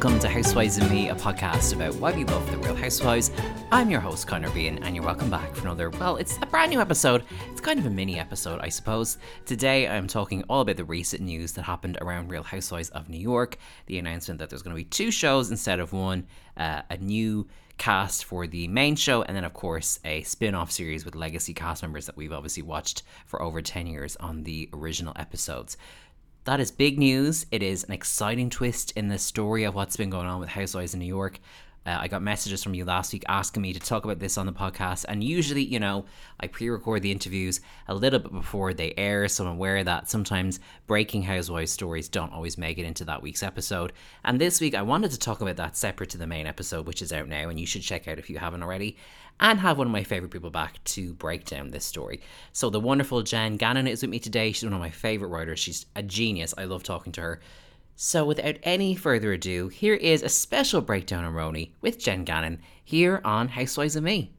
welcome to Housewives and Me, a podcast about why we love the Real Housewives. I'm your host, Connor Bean, and you're welcome back for another, well, it's a brand new episode. It's kind of a mini episode, I suppose. Today, I'm talking all about the recent news that happened around Real Housewives of New York, the announcement that there's going to be two shows instead of one, uh, a new cast for the main show, and then, of course, a spin off series with legacy cast members that we've obviously watched for over 10 years on the original episodes. That is big news. It is an exciting twist in the story of what's been going on with Housewives in New York. Uh, I got messages from you last week asking me to talk about this on the podcast, and usually, you know, I pre record the interviews a little bit before they air, so I'm aware that sometimes breaking Housewives stories don't always make it into that week's episode. And this week, I wanted to talk about that separate to the main episode, which is out now, and you should check out if you haven't already, and have one of my favorite people back to break down this story. So, the wonderful Jen Gannon is with me today. She's one of my favorite writers, she's a genius. I love talking to her. So, without any further ado, here is a special breakdown on RHONY with Jen Gannon here on Housewives of Me.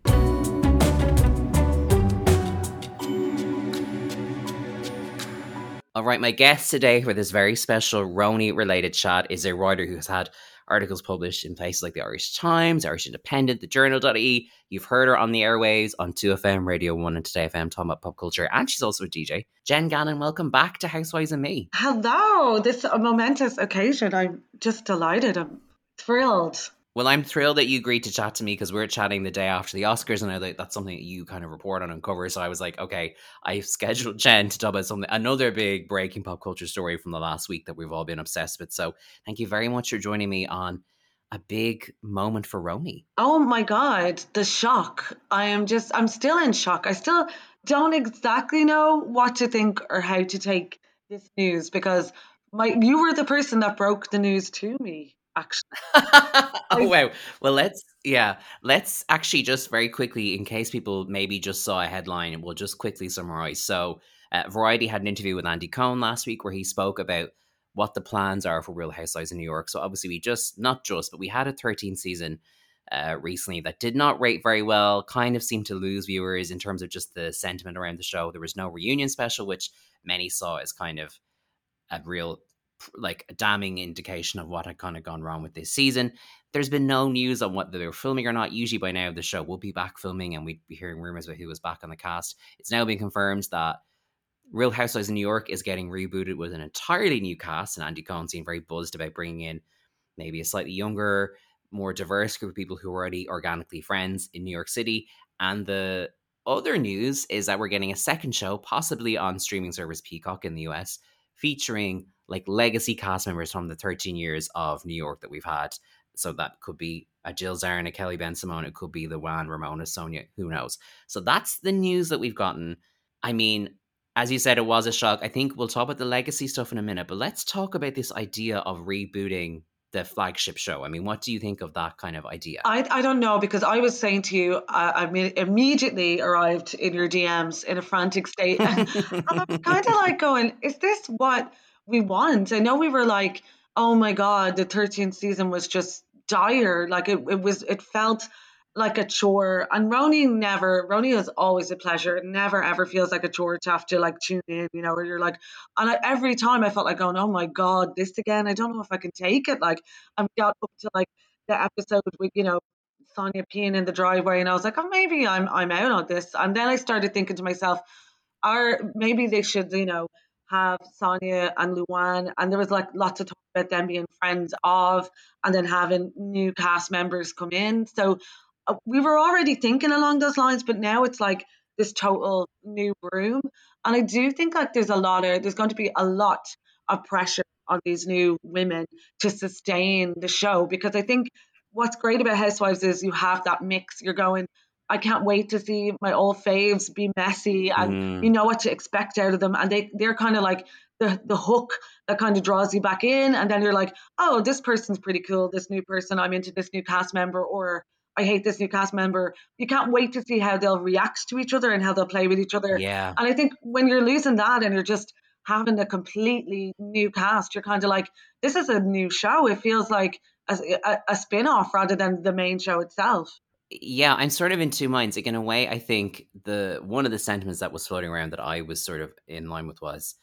All right, my guest today for this very special RHONY related chat is a writer who has had articles published in places like the Irish Times, Irish Independent, the Journal.ie. You've heard her on the airwaves on 2FM, Radio 1, and Today FM talking about pop culture. And she's also a DJ. Jen Gannon, welcome back to Housewives and Me. Hello. This momentous occasion. I'm just delighted. I'm thrilled. Well, I'm thrilled that you agreed to chat to me because we are chatting the day after the Oscars, and I like that's something that you kind of report on and cover. So I was like, okay, I've scheduled Jen to talk about something, another big breaking pop culture story from the last week that we've all been obsessed with. So thank you very much for joining me on a big moment for RHONY. Oh my God, the shock. I am just, I'm still in shock. I still don't exactly know what to think or how to take this news because my you were the person that broke the news to me actually. oh wow. Well, let's yeah, let's actually just very quickly, in case people maybe just saw a headline, and we'll just quickly summarize. So, uh, Variety had an interview with Andy Cohen last week where he spoke about what the plans are for Real Housewives in New York. So obviously, we just not just, but we had a 13 season. Uh, recently, that did not rate very well, kind of seemed to lose viewers in terms of just the sentiment around the show. There was no reunion special, which many saw as kind of a real like a damning indication of what had kind of gone wrong with this season. There's been no news on what they were filming or not. Usually by now the show will be back filming and we'd be hearing rumors about who was back on the cast. It's now been confirmed that Real Housewives in New York is getting rebooted with an entirely new cast, and Andy Cohen seemed very buzzed about bringing in maybe a slightly younger, more diverse group of people who are already organically friends in New York City. And the other news is that we're getting a second show, possibly on streaming service Peacock in the US, featuring like legacy cast members from the 13 years of New York that we've had. So that could be a Jill Zarin, a Kelly Bensimon, it could be the Juan, Ramona, Sonja, who knows. So that's the news that we've gotten. I mean, as you said, it was a shock. I think we'll talk about the legacy stuff in a minute, but let's talk about this idea of rebooting the flagship show. I mean, what do you think of that kind of idea? I, I don't know because I was saying to you, I, I mean, immediately arrived in your DMs in a frantic state. and I was kind of like going, is this what we want. I know we were like, oh my god, the 13th season was just dire. Like it, it was, it felt like a chore. And RHONY never, RHONY is always a pleasure. It never ever feels like a chore to have to like tune in, you know, where you're like, and I, every time I felt like going, oh my god, this again. I don't know if I can take it. Like I got up to like the episode with, you know, Sonja peeing in the driveway, and I was like, oh, maybe I'm I'm out on this. And then I started thinking to myself, are maybe they should, you know have Sonja and Luann, and there was like lots of talk about them being friends of, and then having new cast members come in. So we were already thinking along those lines, but now it's like this total new room. And I do think like there's a lot of there's going to be a lot of pressure on these new women to sustain the show because I think what's great about Housewives is you have that mix. You're going, I can't wait to see my old faves be messy and mm. you know what to expect out of them. And they, they're kind of like the, the hook that kind of draws you back in. And then you're like, oh, this person's pretty cool. This new person, I'm into this new cast member, or I hate this new cast member. You can't wait to see how they'll react to each other and how they'll play with each other. Yeah. And I think when you're losing that and you're just having a completely new cast, you're kind of like, this is a new show. It feels like a, a, a spin off rather than the main show itself yeah, I'm sort of in two minds. Like in a way, I think the one of the sentiments that was floating around that I was sort of in line with was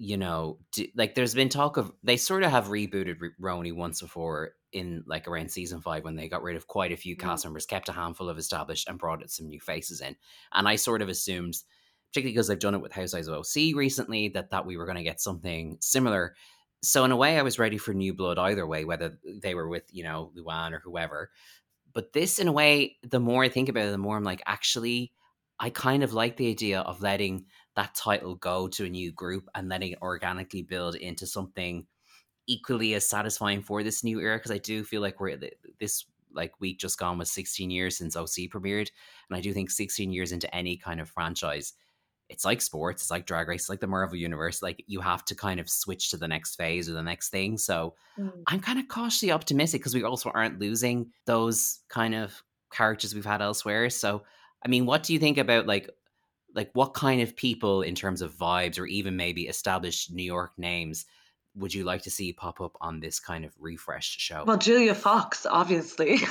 you know, do, like there's been talk of they sort of have rebooted RHONY once before in like around season five when they got rid of quite a few mm. cast members, kept a handful of established, and brought some new faces in. And I sort of assumed, particularly because they've done it with Housewives of OC recently, that that we were going to get something similar. So in a way, I was ready for new blood either way, whether they were with you know Luann or whoever. But this, in a way, the more I think about it, the more I'm like, actually, I kind of like the idea of letting that title go to a new group and letting it organically build into something equally as satisfying for this new era because I do feel like we're this like week just gone was 16 years since OC premiered and I do think 16 years into any kind of franchise it's like sports it's like drag race it's like the Marvel universe like you have to kind of switch to the next phase or the next thing so mm. I'm kind of cautiously optimistic because we also aren't losing those kind of characters we've had elsewhere so I mean what do you think about like like what kind of people in terms of vibes or even maybe established New York names would you like to see pop up on this kind of refreshed show? Well, Julia Fox, obviously.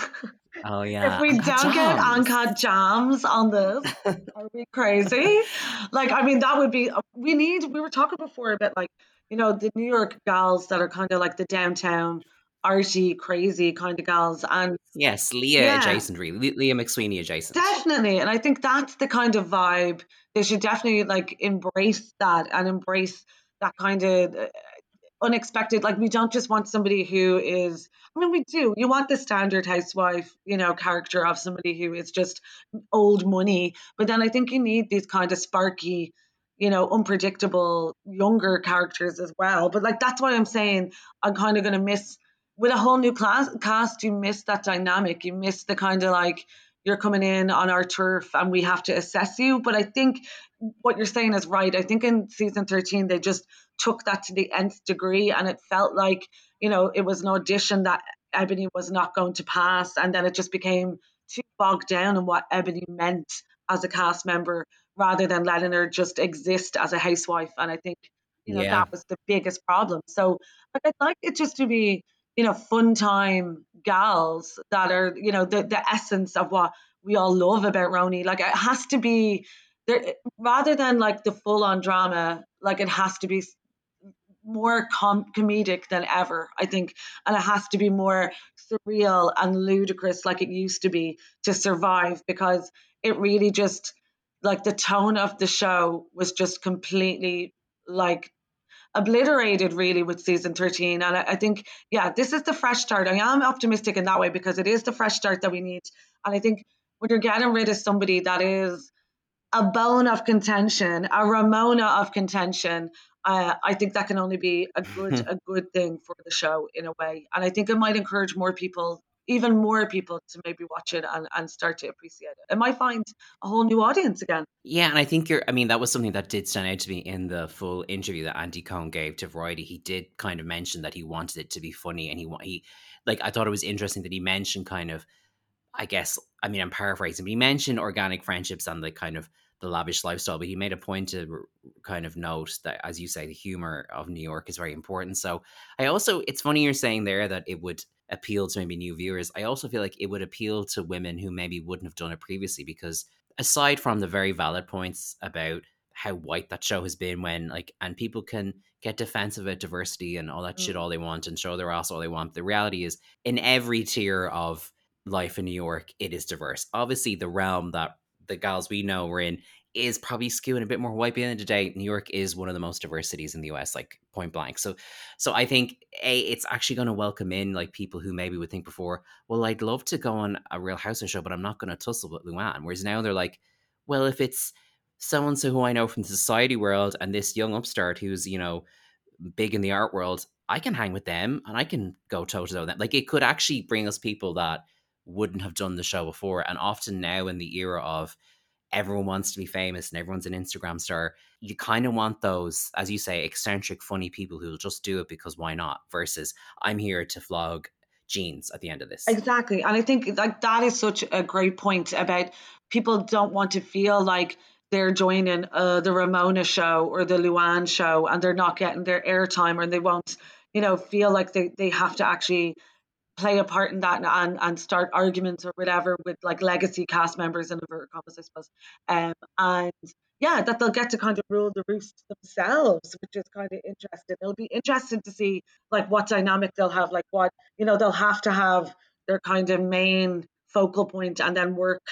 Oh yeah. if we Uncut don't Gems. get Uncut Gems on this, are we crazy? like, I mean, that would be. We need. We were talking before about like, you know, the New York gals that are kind of like the downtown arty, crazy kind of gals, and yes, Leah yeah, adjacent, really, Leah McSweeney adjacent. Definitely, and I think that's the kind of vibe they should definitely like embrace that and embrace that kind of uh, unexpected like we don't just want somebody who is i mean we do you want the standard housewife you know character of somebody who is just old money but then i think you need these kind of sparky you know unpredictable younger characters as well but like that's why i'm saying i'm kind of going to miss with a whole new class cast you miss that dynamic you miss the kind of like you're coming in on our turf and we have to assess you but i think what you're saying is right i think in season 13 they just took that to the nth degree and it felt like you know it was an audition that ebony was not going to pass and then it just became too bogged down in what ebony meant as a cast member rather than letting her just exist as a housewife. And i think you know yeah. that was the biggest problem. So i'd like it just to be you know fun time gals that are you know the, the essence of what we all love about RHONY like it has to be there rather than like the full on drama like it has to be more com- comedic than ever, I think, and it has to be more surreal and ludicrous like it used to be to survive because it really just like the tone of the show was just completely like obliterated really with season 13 and I, I, think yeah this is the fresh start. I am optimistic in that way because it is the fresh start that we need and i think when you're getting rid of somebody that is a bone of contention a ramona of contention uh, I think that can only be a good a good thing for the show in a way, and I think it might encourage more people, even more people, to maybe watch it and, and start to appreciate it. It might find a whole new audience again. Yeah, and I think you're. I mean, that was something that did stand out to me in the full interview that Andy Cohen gave to Variety. He did kind of mention that he wanted it to be funny, and he he like I thought it was interesting that he mentioned kind of, I guess, I mean, I'm paraphrasing, but he mentioned organic friendships and the kind of the lavish lifestyle, but he made a point to kind of note that, as you say, the humor of New York is very important. So I also, it's funny you're saying there that it would appeal to maybe new viewers. I also feel like it would appeal to women who maybe wouldn't have done it previously because aside from the very valid points about how white that show has been when like and people can get defensive about diversity and all that mm. shit all they want and show their ass all they want. The reality is in every tier of life in New York, it is diverse. Obviously the realm that the gals we know we're in is probably skewing a bit more white. By the end of the day, New York is one of the most diverse cities in the US, like point blank. So, so I think a it's actually going to welcome in like people who maybe would think before, well, I'd love to go on a Real House show, but I'm not going to tussle with Luann. Whereas now they're like, well, if it's so and so who I know from the society world and this young upstart who's you know big in the art world, I can hang with them and I can go toe to toe with them. Like it could actually bring us people that wouldn't have done the show before. And often now in the era of everyone wants to be famous and everyone's an Instagram star, you kind of want those, as you say, eccentric, funny people who'll just do it because why not? Versus I'm here to flog jeans at the end of this. Exactly. And I think like that is such a great point about people don't want to feel like they're joining uh, the Ramona show or the Luann show and they're not getting their airtime or they won't, you know, feel like they, they have to actually play a part in that and, and, start arguments or whatever with like legacy cast members in inverted commas, I suppose. Um, and yeah, that they'll get to kind of rule the roost themselves, which is kind of interesting. It'll be interesting to see like what dynamic they'll have, like what you know they'll have to have their kind of main focal point and then work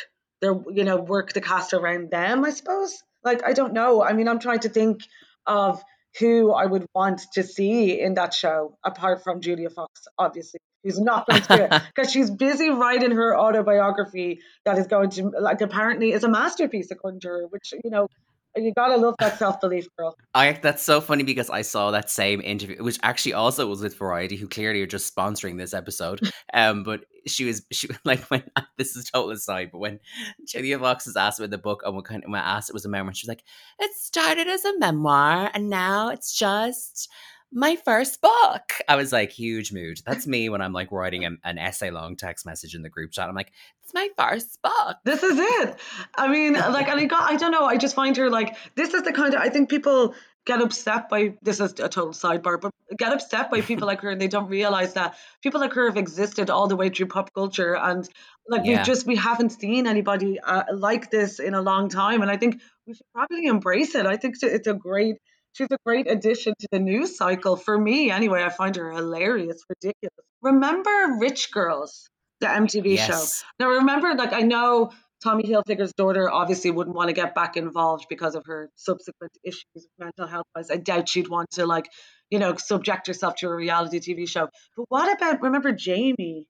their you know work the cast around them. I suppose. Like I don't know. I mean, I'm trying to think of who I would want to see in that show, apart from Julia Fox, obviously, who's not going to do it because she's busy writing her autobiography that is going to, like, apparently is a masterpiece, according to her, which, you know, you gotta love that self belief, girl. I that's so funny because I saw that same interview, which actually also was with Variety, who clearly are just sponsoring this episode. Um, but she was she like when this is total aside, but when Julia Fox was asked about the book and what kind of when I asked it was a memoir, she was like, "It started as a memoir, and now it's just." My first book. I was like, huge mood. That's me when I'm like writing a, an essay long text message in the group chat. I'm like, it's my first book. This is it. I mean, like, and I got, I don't know, I just find her like, this is the kind of, I think people get upset by, this is a total sidebar, but get upset by people like her and they don't realize that people like her have existed all the way through pop culture. And like, yeah. we just, we haven't seen anybody uh, like this in a long time. And I think we should probably embrace it. I think it's a great, she's a great addition to the news cycle for me anyway i find her hilarious ridiculous remember rich girls the mtv yes. show now remember like i know tommy hilfiger's daughter obviously wouldn't want to get back involved because of her subsequent issues with mental health wise i doubt she'd want to like you know subject herself to a reality tv show but what about remember jamie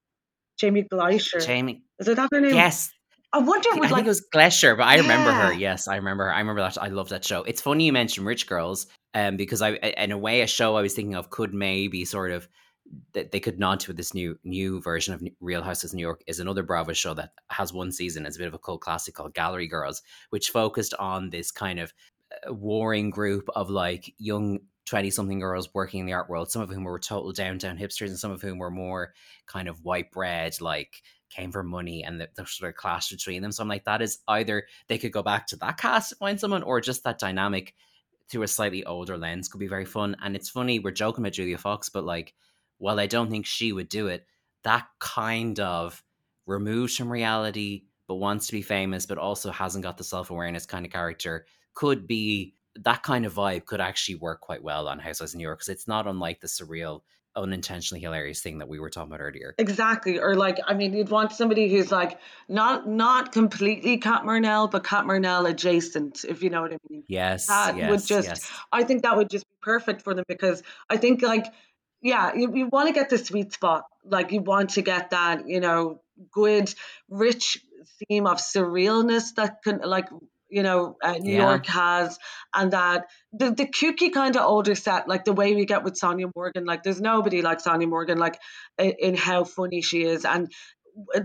jamie Gleicher jamie is it that her name yes I wonder. I like, think it was Glesher, but I yeah. remember her. Yes, I remember her. I remember that. I love that show. It's funny you mentioned Rich Girls, um, because I, in a way, a show I was thinking of could maybe sort of that they could nod to this new new version of Real Houses New York is another Bravo show that has one season. It's a bit of a cult classic called Gallery Girls, which focused on this kind of uh, warring group of like young 20 something girls working in the art world, some of whom were total downtown hipsters and some of whom were more kind of white bread, like came for money and the, the sort of clash between them. So I'm like, that is either they could go back to that cast to find someone or just that dynamic through a slightly older lens could be very fun. And it's funny, we're joking about Julia Fox, but like, while I don't think she would do it, that kind of removes from reality, but wants to be famous, but also hasn't got the self awareness kind of character could be that kind of vibe could actually work quite well on Housewives of New York because it's not unlike the surreal unintentionally hilarious thing that we were talking about earlier. Exactly. Or like, I mean, you'd want somebody who's like not not completely Cat Marnell, but Cat Marnell adjacent, if you know what I mean. Yes. That yes, would just yes. I think that would just be perfect for them because I think like yeah, you, you want to get the sweet spot. Like you want to get that, you know, good, rich theme of surrealness that can like you know uh, New yeah. York has, and that the the kooky kind of older set, like the way we get with Sonja Morgan, like there's nobody like Sonja Morgan, like in, in how funny she is, and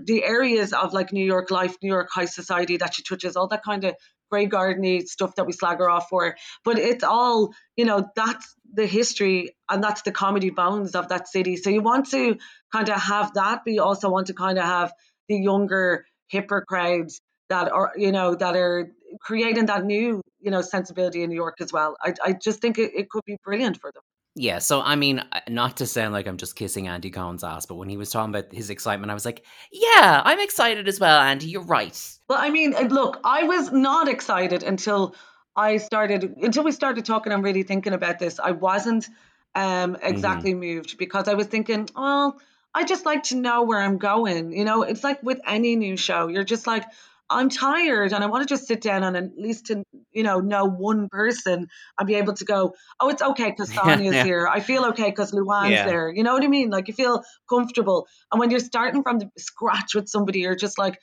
the areas of like New York life, New York high society that she touches, all that kind of grey gardeny stuff that we slag her off for. But it's all, you know, that's the history and that's the comedy bones of that city. So you want to kind of have that, but you also want to kind of have the younger, hipper crowds that are, you know, that are creating that new, you know, sensibility in New York as well. I, I just think it, it could be brilliant for them. Yeah, so I mean, not to sound like I'm just kissing Andy Cohen's ass, but when he was talking about his excitement, I was like, "Yeah, I'm excited as well, Andy. You're right." Well, I mean, look, I was not excited until I started until we started talking and really thinking about this. I wasn't um, mm-hmm. exactly mm-hmm. moved because I was thinking, well, I just like to know where I'm going. You know, it's like with any new show, you're just like, I'm tired and I want to just sit down and at least to you know know one person and be able to go, oh, it's okay because Sonja's yeah. here. I feel okay because Luann's yeah. there. You know what I mean? Like you feel comfortable. And when you're starting from the scratch with somebody, you're just like,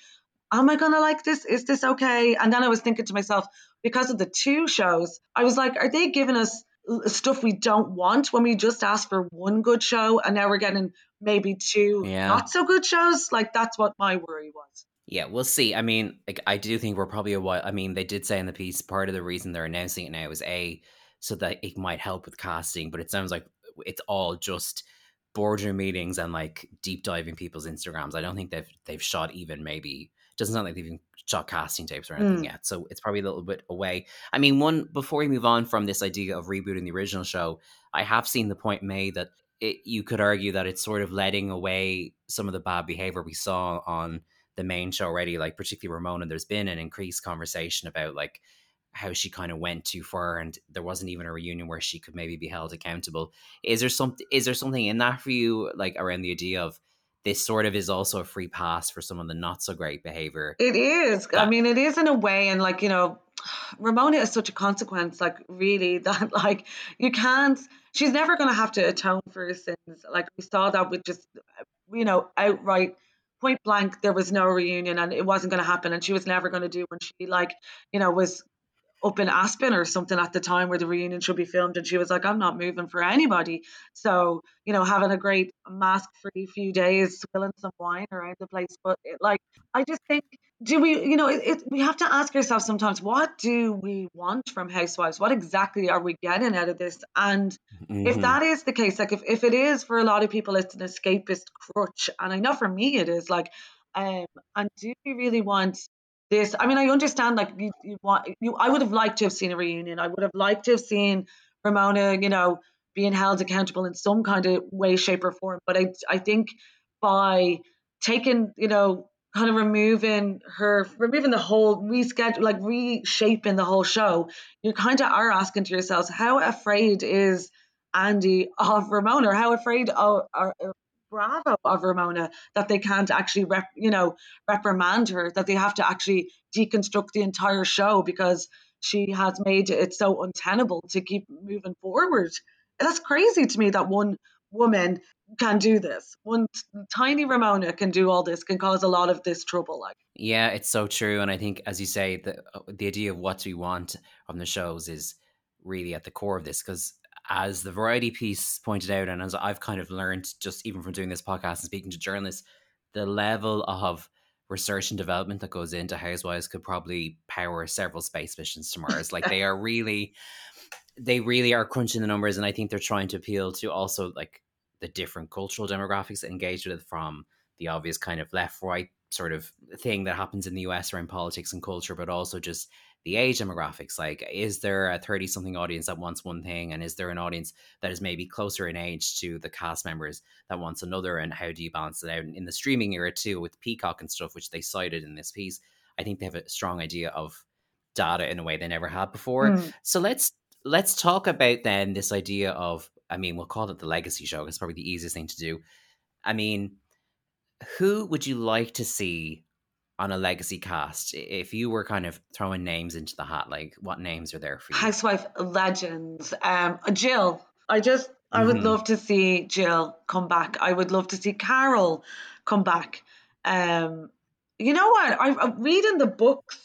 am I gonna like this? Is this okay? And then I was thinking to myself, because of the two shows, I was like, are they giving us stuff we don't want when we just asked for one good show and now we're getting maybe two yeah. not so good shows? Like that's what my worry was. Yeah, we'll see. I mean, like, I do think we're probably a while. I mean, they did say in the piece part of the reason they're announcing it now is a so that it might help with casting, but it sounds like it's all just boardroom meetings and like deep diving people's Instagrams. I don't think they've they've shot even maybe doesn't sound like they've even shot casting tapes or anything mm. yet. So it's probably a little bit away. I mean, one before we move on from this idea of rebooting the original show, I have seen the point made that it, you could argue that it's sort of letting away some of the bad behavior we saw on the main show already, like particularly Ramona. There's been an increased conversation about like how she kind of went too far and there wasn't even a reunion where she could maybe be held accountable. Is there something is there something in that for you, like around the idea of this sort of is also a free pass for some of the not so great behavior? It is. That- I mean, it is in a way, and like, you know, Ramona is such a consequence, like really, that like you can't she's never gonna have to atone for her sins. Like we saw that with just you know, outright point blank there was no reunion and it wasn't going to happen and she was never going to do when she like you know was up in Aspen or something at the time where the reunion should be filmed, and she was like, "I'm not moving for anybody." So you know, having a great mask-free few days, spilling some wine around the place. But it, like, I just think, do we, you know, it, it, we have to ask ourselves sometimes, what do we want from Housewives? What exactly are we getting out of this? And mm-hmm. if that is the case, like, if if it is for a lot of people, it's an escapist crutch, and I know for me it is, like. Um, and do we really want this i mean i understand like you, you want you i would have liked to have seen a reunion i would have liked to have seen ramona you know being held accountable in some kind of way shape or form but i i think by taking you know kind of removing her removing the whole reschedule like reshaping the whole show you kind of are asking to yourselves how afraid is andy of ramona or how afraid of, of, bravo of Ramona that they can't actually rep, you know reprimand her that they have to actually deconstruct the entire show because she has made it so untenable to keep moving forward. That's crazy to me that one woman can do this. One tiny Ramona can do all this, can cause a lot of this trouble. Like, yeah, it's so true. And I think, as you say, the uh, the idea of what we want from the shows is really at the core of this because as the variety piece pointed out, and as I've kind of learned just even from doing this podcast and speaking to journalists, the level of research and development that goes into Housewives could probably power several space missions to Mars. like they are really, they really are crunching the numbers, and I think they're trying to appeal to also like the different cultural demographics that engage with it from the obvious kind of left right sort of thing that happens in the US around politics and culture, but also just the age demographics. Like is there a 30 something audience that wants one thing and is there an audience that is maybe closer in age to the cast members that wants another and how do you balance it out? In the streaming era too with peacock and stuff which they cited in this piece i think they have a strong idea of data in a way they never had before. Mm. so let's let's talk about then this idea of i mean we'll call it the legacy show it's probably the easiest thing to do. I mean who would you like to see on a legacy cast? If you were kind of throwing names into the hat like what names are there for you? Housewife legends um jill. I just i would mm-hmm. love to see jill come back. I would love to see carol come back. Um you know what? I, i'm reading the books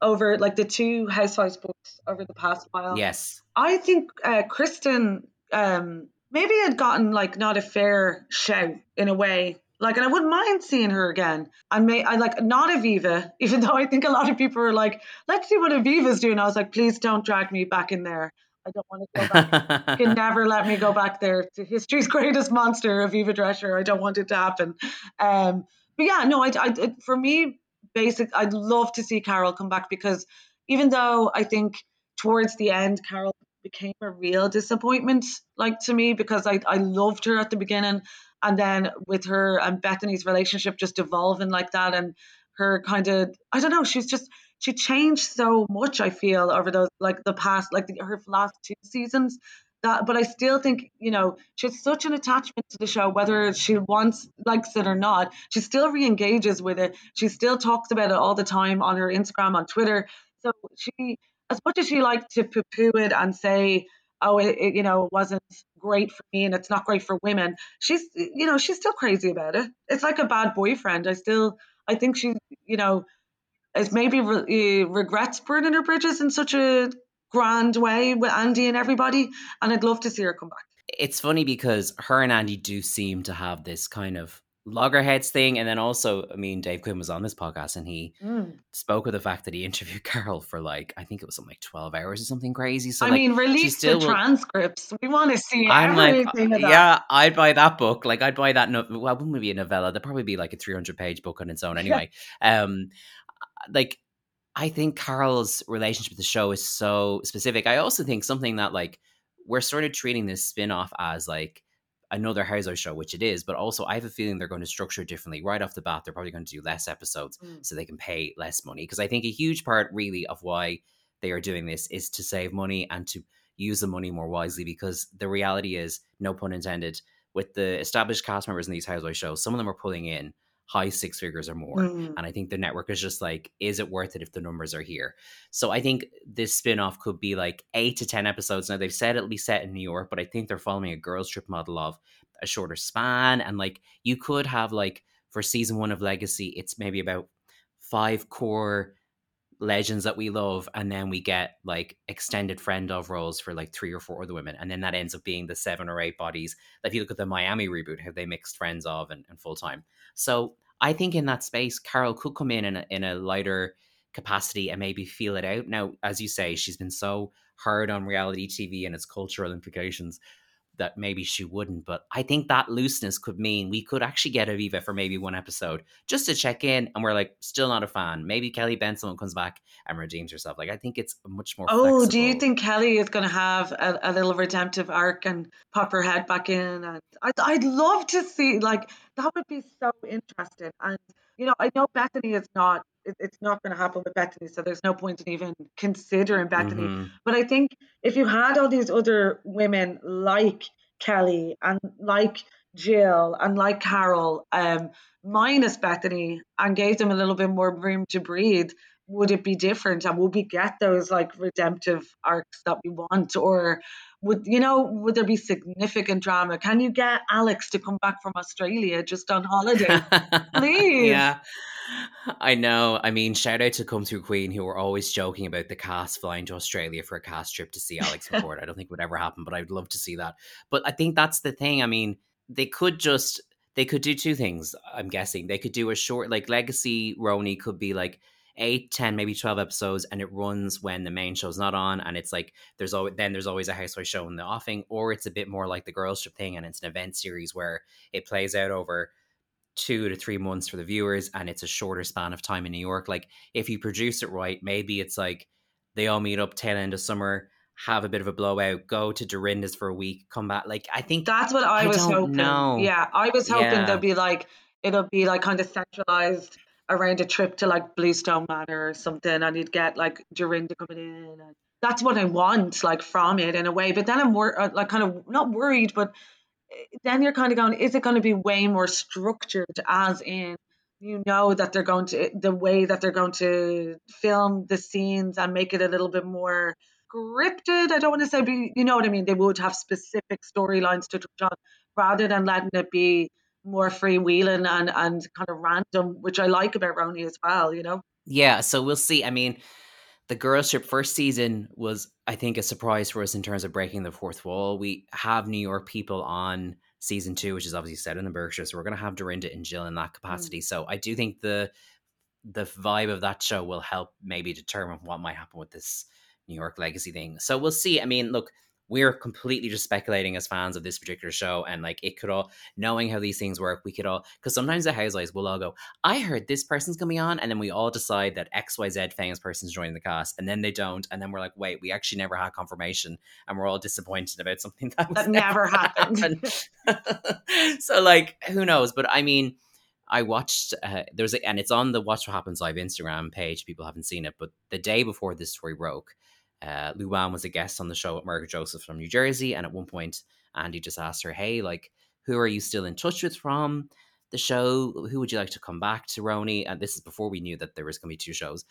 over like the two housewives books over the past while. Yes. I think uh kristen um maybe had gotten like not a fair shout in a way like, and I wouldn't mind seeing her again. I may, I like not Aviva, even though I think a lot of people are like, let's see what Aviva's doing. I was like, please don't drag me back in there. I don't want to go back. you can never let me go back there to history's greatest monster, Aviva Drescher. I don't want it to happen. Um, but yeah, no, I, I, for me, basic, I'd love to see Carol come back because even though I think towards the end, Carol became a real disappointment, like to me, because I, I loved her at the beginning and then with her and Bethany's relationship just evolving like that and her kind of I don't know she's just she changed so much I feel over those like the past like the, her last two seasons that but I still think you know she has such an attachment to the show whether she wants likes it or not she still re-engages with it. She still talks about it all the time on her Instagram on Twitter. So she as much as she liked to poo-poo it and say oh, it, it, you know, it wasn't great for me and it's not great for women. She's, you know, she's still crazy about it. It's like a bad boyfriend. I still, I think she, you know, is maybe re- eh, regrets burning her bridges in such a grand way with Andy and everybody. And I'd love to see her come back. It's funny because her and Andy do seem to have this kind of loggerheads thing. And then also, I mean, Dave Quinn was on this podcast and he mm. spoke of the fact that he interviewed Carol for like, I think it was something like 12 hours or something crazy. So, I like, mean, release the transcripts. We want to see I'm like, Yeah, I'd buy that book. Like, I'd buy that. No- well, it wouldn't be a novella. There'd probably be like a 300 page book on its own anyway. um, like, I think Carol's relationship with the show is so specific. I also think something that, like, we're sort of treating this spin off as like, another Housewives show, which it is, but also I have a feeling they're going to structure it differently right off the bat. They're probably going to do less episodes Mm. so they can pay less money. Because I think a huge part, really, of why they are doing this is to save money and to use the money more wisely. Because the reality is, no pun intended, with the established cast members in these Housewives shows, some of them are pulling in high six figures or more. Mm. And I think the network is just like, is it worth it if the numbers are here? So I think this spin off could be like eight to 10 episodes. Now, they've said it'll be set in New York, but I think they're following a girls' trip model of a shorter span. And like, you could have like, for season one of Legacy, it's maybe about five core legends that we love and then we get like extended friend of roles for like three or four other women and then that ends up being the seven or eight bodies if you look at the miami reboot how they mixed friends of and, and full-time. So i think in that space carol could come in in a, in a lighter capacity and maybe feel it out. Now as you say she's been so hard on reality tv and its cultural implications that maybe she wouldn't. But I think that looseness could mean we could actually get Aviva for maybe one episode just to check in. And we're like, still not a fan. Maybe Kelly Bensimon comes back and redeems herself. Like, I think it's much more. Oh, do you think Kelly is going to have a, a little redemptive arc and pop her head back in? And I'd, I'd love to see, like, that would be so interesting. And, you know, I know Bethany is not, it, it's not going to happen with Bethany. So there's no point in even considering Bethany. Mhm. But I think if you had all these other women like Kelly and like Jill and like Carol, um, minus Bethany, and gave them a little bit more room to breathe, would it be different? And would we get those like redemptive arcs that we want? Or would you know, would there be significant drama? Can you get Alex to come back from Australia just on holiday? Please. yeah. I know. I mean, shout out to Come Through Queen, who were always joking about the cast flying to Australia for a cast trip to see Alex McCord. I don't think it would ever happen, but I'd love to see that. But I think that's the thing. I mean, they could just they could do two things. I'm guessing they could do a short like Legacy RHONY could be like eight, 10, maybe 12 episodes, and it runs when the main show's not on. And it's like there's always then there's always a housewife show in the offing, or it's a bit more like the girls trip thing, and it's an event series where it plays out over two to three months for the viewers and it's a shorter span of time in New York. Like if you produce it right, maybe it's like they all meet up tail end of summer, have a bit of a blowout, go to Dorinda's for a week, come back. Like I think That's what I, I was hoping. know. Yeah, I was hoping Yeah. there'll be like it'll be like kind of centralized around a trip to like Bluestone Manor or something, and you'd get like Dorinda coming in, and that's what I want like from it in a way. But then I'm wor- uh, like kind of not worried, but eh, then you're kind of going, is it going to be way more structured? As in, you know that they're going to the way that they're going to film the scenes and make it a little bit more scripted. I don't want to say, but you know what I mean. They would have specific storylines to touch on rather than letting it be more freewheeling and and kind of random, which I like about RHONY as well. You know. Yeah, so we'll see. I mean, the girls trip first season was, I think, a surprise for us in terms of breaking the fourth wall. We have New York people on season two, which is obviously set in the Berkshire, so we're going to have Dorinda and Jill in that mm. capacity. So I do think the the vibe of that show will help maybe determine what might happen with this New York legacy thing. So we'll see. I mean, look, we're completely just speculating as fans of this particular show, and like it could all knowing how these things work, we could all because sometimes the housewives will all go, I heard this person's coming on, and then we all decide that XYZ famous person's joining the cast, and then they don't, and then we're like, wait, we actually never had confirmation, and we're all disappointed about something that, That never happened. happened. so like, who knows? But I mean, I watched uh, there's a, and it's on the Watch What Happens Live Instagram page. People haven't seen it, but the day before this story broke, uh, Luann was a guest on the show with Margaret Joseph from New Jersey, and at one point, Andy just asked her, "Hey, like, who are you still in touch with from the show? Who would you like to come back to, RHONY?" And this is before we knew that there was going to be two shows.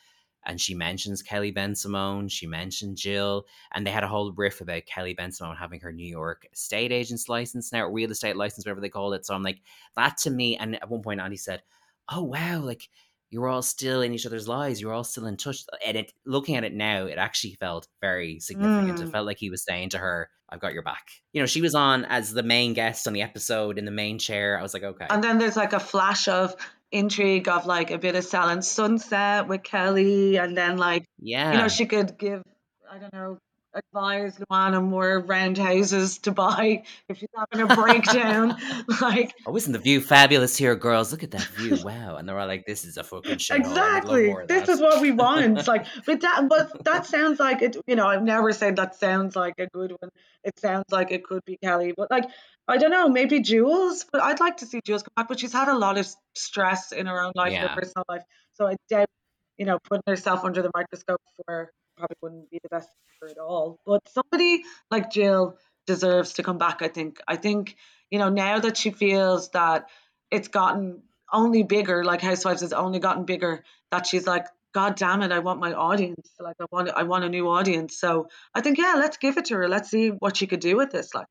And she mentions Kelly Bensimon. She mentioned Jill, and they had a whole riff about Kelly Bensimon having her New York state agent's license now, real estate license, whatever they call it. So I'm like, that to me. And at one point, Andy said, "Oh wow, like you're all still in each other's lives. You're all still in touch." And it, looking at it now, it actually felt very significant. It Mm. felt like he was saying to her, "I've got your back." You know, she was on as the main guest on the episode in the main chair. I was like, okay, And then there's like a flash of intrigue of like a bit of selling sunset with Kelly, and then like yeah, you know she could give I don't know advise Luana more roundhouses to buy if she's having a breakdown. like, oh, isn't the view fabulous here, girls? Look at that view, wow! And they're all like, "This is a fucking shit." Exactly, this is what we want. like, but that, but that sounds like it. You know, I've never said that sounds like a good one. It sounds like it could be Kelly, but like, I don't know, maybe Jules. But I'd like to see Jules come back. But she's had a lot of stress in her own life, yeah. her personal life. So I doubt, you know, putting herself under the microscope for probably wouldn't be the best for it all. But somebody like Jill deserves to come back. I think. I think you know now that she feels that it's gotten only bigger, like Housewives has only gotten bigger, that she's like, God damn it, I want my audience. Like I want I want a new audience. So I think yeah, let's give it to her. Let's see what she could do with this. Like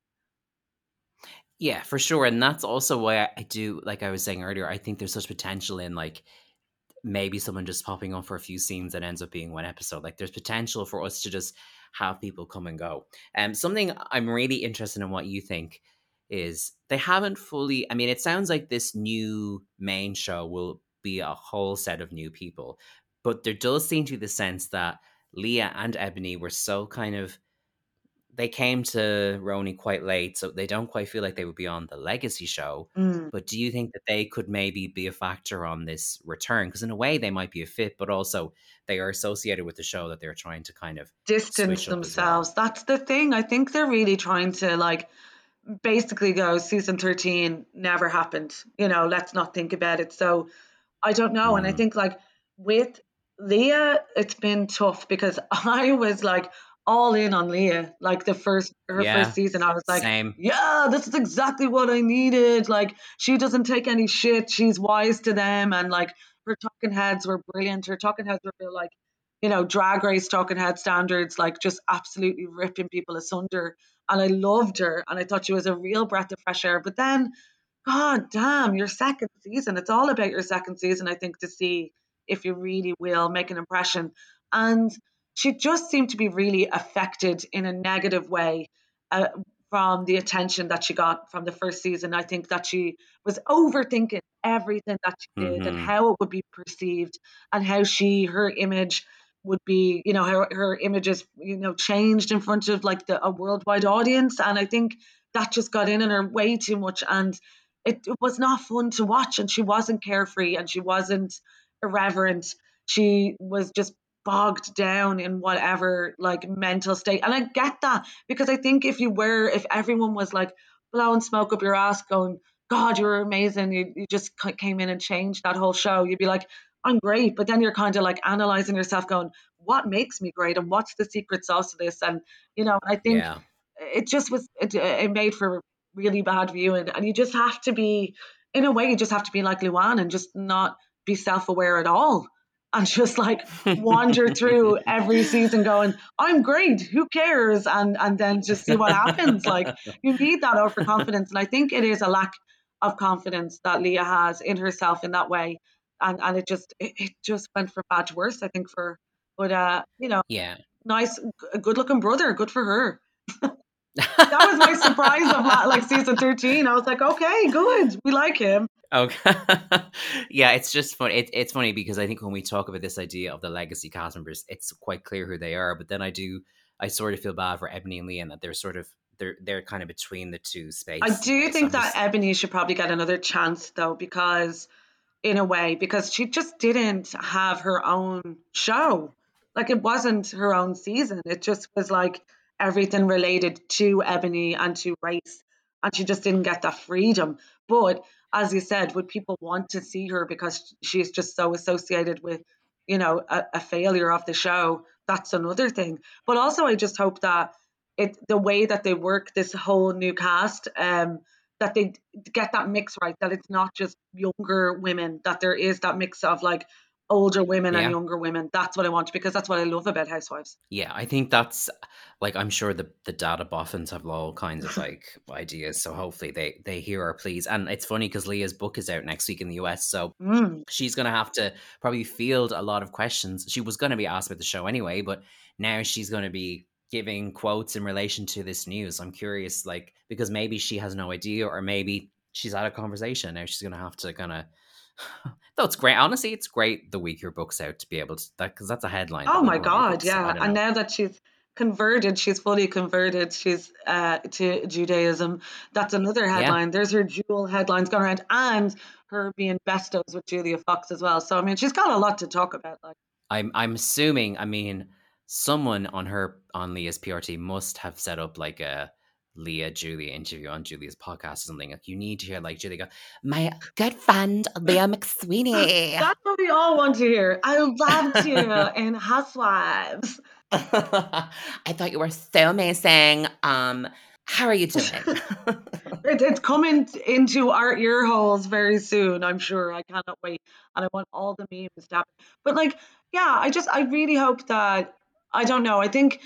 yeah, for sure. And that's also why I do, like I was saying earlier, I think there's such potential in like maybe someone just popping on for a few scenes that ends up being one episode. Like there's potential for us to just have people come and go. And um, something I'm really interested in what you think is they haven't fully I mean it sounds like this new main show will be a whole set of new people. But there does seem to be the sense that Leah and Ebony were so kind of they came to RHONY quite late, so they don't quite feel like they would be on the legacy show. Mm. But do you think that they could maybe be a factor on this return? Because in a way, they might be a fit, but also they are associated with the show that they're trying to kind of distance themselves. Well. That's the thing. I think they're really trying to like basically go season 13 never happened you know let's not think about it so i don't know mm. and i mm. think like with leah it's been tough because i was like all in on Leah. Like the first her yeah, first season, I was like, same. yeah, this is exactly what I needed. Like she doesn't take any shit. She's wise to them, and like her talking heads were brilliant. Her talking heads were like, you know, drag race talking head standards, like just absolutely ripping people asunder. And I loved her, and I thought she was a real breath of fresh air. But then, god damn, your second season. It's all about your second season. I think to see if you really will make an impression and she just seemed to be really affected in a negative way uh, from the attention that she got from the first season. I think that she was overthinking everything that she did mm-hmm. and how it would be perceived and how she, her image would be, you know, her, her images, you know, changed in front of like the, a worldwide audience. And I think that just got in on her way too much. And it, it was not fun to watch. And she wasn't carefree and she wasn't irreverent. She was just bogged down in whatever like mental state. And I get that because I think if you were, if everyone was like blowing smoke up your ass, going, God, you're amazing, you, you just came in and changed that whole show, you'd be like, I'm great. But then you're kind of like analyzing yourself, going, what makes me great and what's the secret sauce of this? And, you know, I think yeah. it just was, it, it made for really bad viewing. And you just have to be, in a way, you just have to be like Luann and just not be self aware at all and just like wander through every season going, I'm great, who cares? And and then just see what happens. Like you need that overconfidence. And I think it is a lack of confidence that Leah has in herself in that way. And and it just it, it just went from bad to worse, I think, for but uh, you know, yeah, nice good looking brother, good for her. That was my surprise of like season 13. I was like, okay, good. We like him. Okay. yeah, it's just funny It, it's funny because I think when we talk about this idea of the legacy cast members, it's quite clear who they are. But then I do, I sort of feel bad for Ebony and Leah that they're sort of they're they're kind of between the two spaces. I do think that just... Ebony should probably get another chance though, because in a way, because she just didn't have her own show. Like it wasn't her own season. It just was like everything related to Ebony and to race. And she just didn't get that freedom. But as you said, would people want to see her because she's just so associated with, you know, a, a failure of the show? That's another thing. But also, I just hope that it the way that they work this whole new cast, um, that they get that mix right. That it's not just younger women. That there is that mix of like older women yeah. and younger women. That's what I want because that's what I love about Housewives. Yeah, I think that's like I'm sure the the data boffins have all kinds of like ideas. So hopefully they they hear our pleas. And it's funny because Leah's book is out next week in the US, so mm. she's gonna have to probably field a lot of questions. She was gonna be asked about the show anyway, but now she's gonna be giving quotes in relation to this news. I'm curious, like because maybe she has no idea, or maybe she's had a conversation. Now she's gonna have to kind of Though it's great. Honestly, it's great the week your book's out to be able to that because that's a headline. Oh my god, yeah! And now that she's converted. She's fully converted. She's uh, to Judaism. That's another headline. Yeah. There's her jewel headlines going around, and her being bestos with Julia Fox as well. So I mean, she's got a lot to talk about. Like, I'm I'm assuming. I mean, someone on her on Leah's PRT must have set up like a Leah Julia interview on Julia's podcast or something. Like you need to hear like Julia go, my good friend Leah McSweeney. That's what we all want to hear. I loved you in Housewives. I thought you were so amazing. Um, how are you doing? it, it's coming into our ear holes very soon. I'm sure. I cannot wait, and I want all the memes to happen. But like, yeah, I just I really hope that I don't know. I think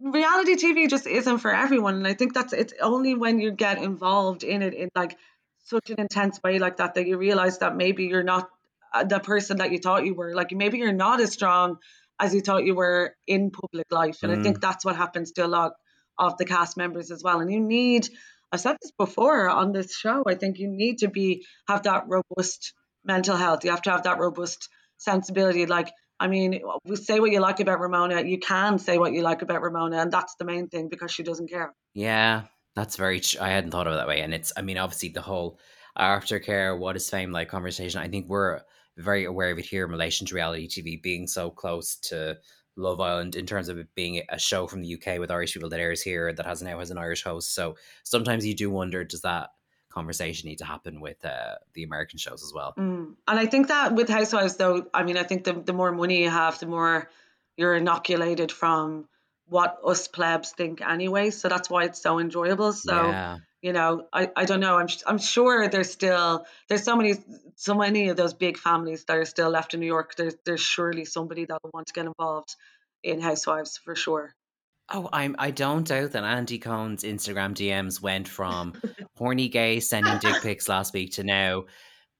reality TV just isn't for everyone. And I think that's it's only when you get involved in it in like such an intense way like that that you realize that maybe you're not uh, the person that you thought you were. Like maybe you're not as strong as you thought you were in public life. And mm. I think mm. that's what happens to a lot of the cast members as well. And you need I've said this before on this show. I think you need to be have that robust mental health. You have to have that robust sensibility. Like I mean, say what you like about Ramona. You can say what you like about Ramona, and that's the main thing because she doesn't care. Yeah, that's very. Tr- I hadn't thought of it that way, and it's. I mean, obviously the whole aftercare, what is fame like conversation. I think we're very aware of it here in relation to reality TV being so close to Love Island in terms of it being a show from the UK with Irish people that airs here that has now has an Irish host. So sometimes you do wonder, does that conversation need to happen with uh, the American shows as well. Mm. And I think that with Housewives, though, I mean, I think the, the more money you have, the more you're inoculated from what us plebs think anyway. So that's why it's so enjoyable. So, yeah. you know, I, I don't know. I'm, I'm sure there's still, there's so many, so many of those big families that are still left in New York. There's, there's surely somebody that will want to get involved in Housewives for sure. Oh, I'm. I don't doubt that Andy Cohen's Instagram DMs went from horny gay sending dick pics last week to now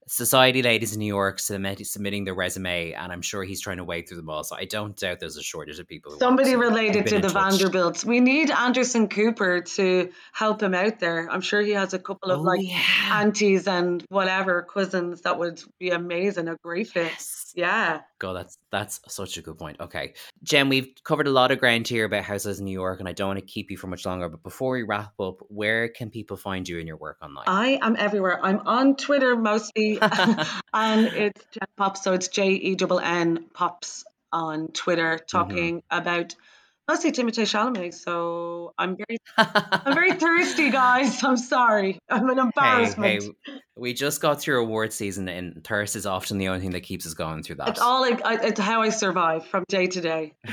society ladies in New York submit, submitting their resume, and I'm sure he's trying to wade through them all. So I don't doubt there's a shortage of people. Somebody related to the touch. Vanderbilts. We need Anderson Cooper to help him out there. I'm sure he has a couple of oh, like yeah. aunties and whatever cousins that would be amazing. A great fit. Yes. Yeah. God, that's that's such a good point. Okay, Jen, we've covered a lot of ground here about houses in New York, and I don't want to keep you for much longer. But before we wrap up, where can people find you and your work online? I am everywhere. I'm on Twitter mostly, and it's Jen Pops, so it's J E N N Pops on Twitter, mm-hmm. talking mm-hmm. about mostly Timothée Chalamet. So I'm very, I'm very thirsty, guys. I'm sorry. I'm an embarrassment. Hey, hey, we just got through award season, and thirst is often the only thing that keeps us going through that. It's all like it's how I survive from day to day.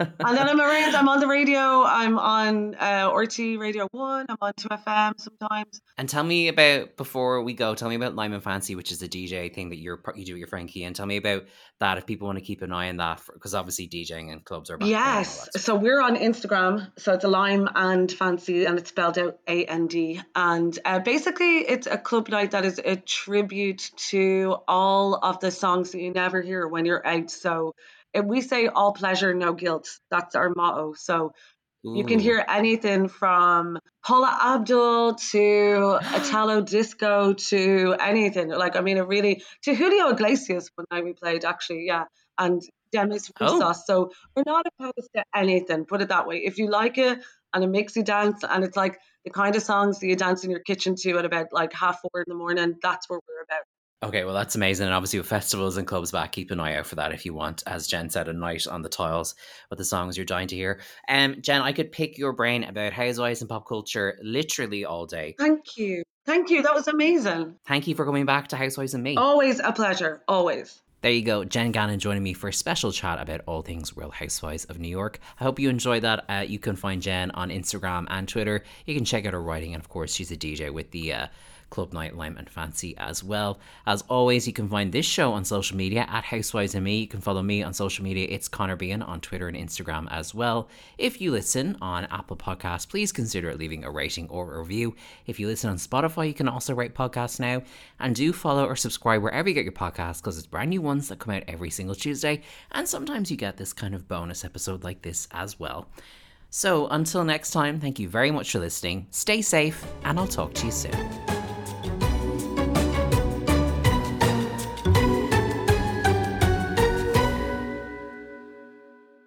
and then I'm around. I'm on the radio. I'm on uh, RTÉ Radio One. I'm on Two FM sometimes. And tell me about before we go. Tell me about Lime and Fancy, which is a DJ thing that you're you do with your friend Key, and tell me about that if people want to keep an eye on that because obviously DJing and clubs are back. Yes, so we're on Instagram. So it's a Lime and Fancy, and it's spelled out A N D. And uh, basically, it's a club night that is a tribute to all of the songs that you never hear when you're out. So if we say all pleasure, no guilt. That's our motto. So Ooh. you can hear anything from Paula Abdul to Italo Disco to anything. Like, I mean, it really, to Julio Iglesias one night we played, actually, yeah. And Demis. Oh. So we're not opposed to anything, put it that way. If you like it and it makes you dance and it's like the kind of songs that you dance in your kitchen to at about like half four in the morning, that's what we're about. Okay, well that's amazing, and obviously with festivals and clubs back, keep an eye out for that if you want. As Jen said, a night on the tiles with the songs you're dying to hear. Um, Jen, I could pick your brain about housewives and pop culture literally all day. Thank you, thank you. That was amazing. Thank you for coming back to Housewives and Me. Always a pleasure. Always. There you go, Jen Gannon joining me for a special chat about all things Real Housewives of New York. I hope you enjoyed that. Uh, you can find Jen on Instagram and Twitter. You can check out her writing, and of course, she's a DJ with the uh, Club Night Lime and Fancy as well. As always, you can find this show on social media at Housewives and Me. You can follow me on social media. It's Conor Behan on Twitter and Instagram as well. If you listen on Apple Podcasts, please consider leaving a rating or a review. If you listen on Spotify, you can also rate podcasts now. And do follow or subscribe wherever you get your podcasts because it's brand new ones that come out every single Tuesday. And sometimes you get this kind of bonus episode like this as well. So until next time, thank you very much for listening. Stay safe, and I'll talk to you soon.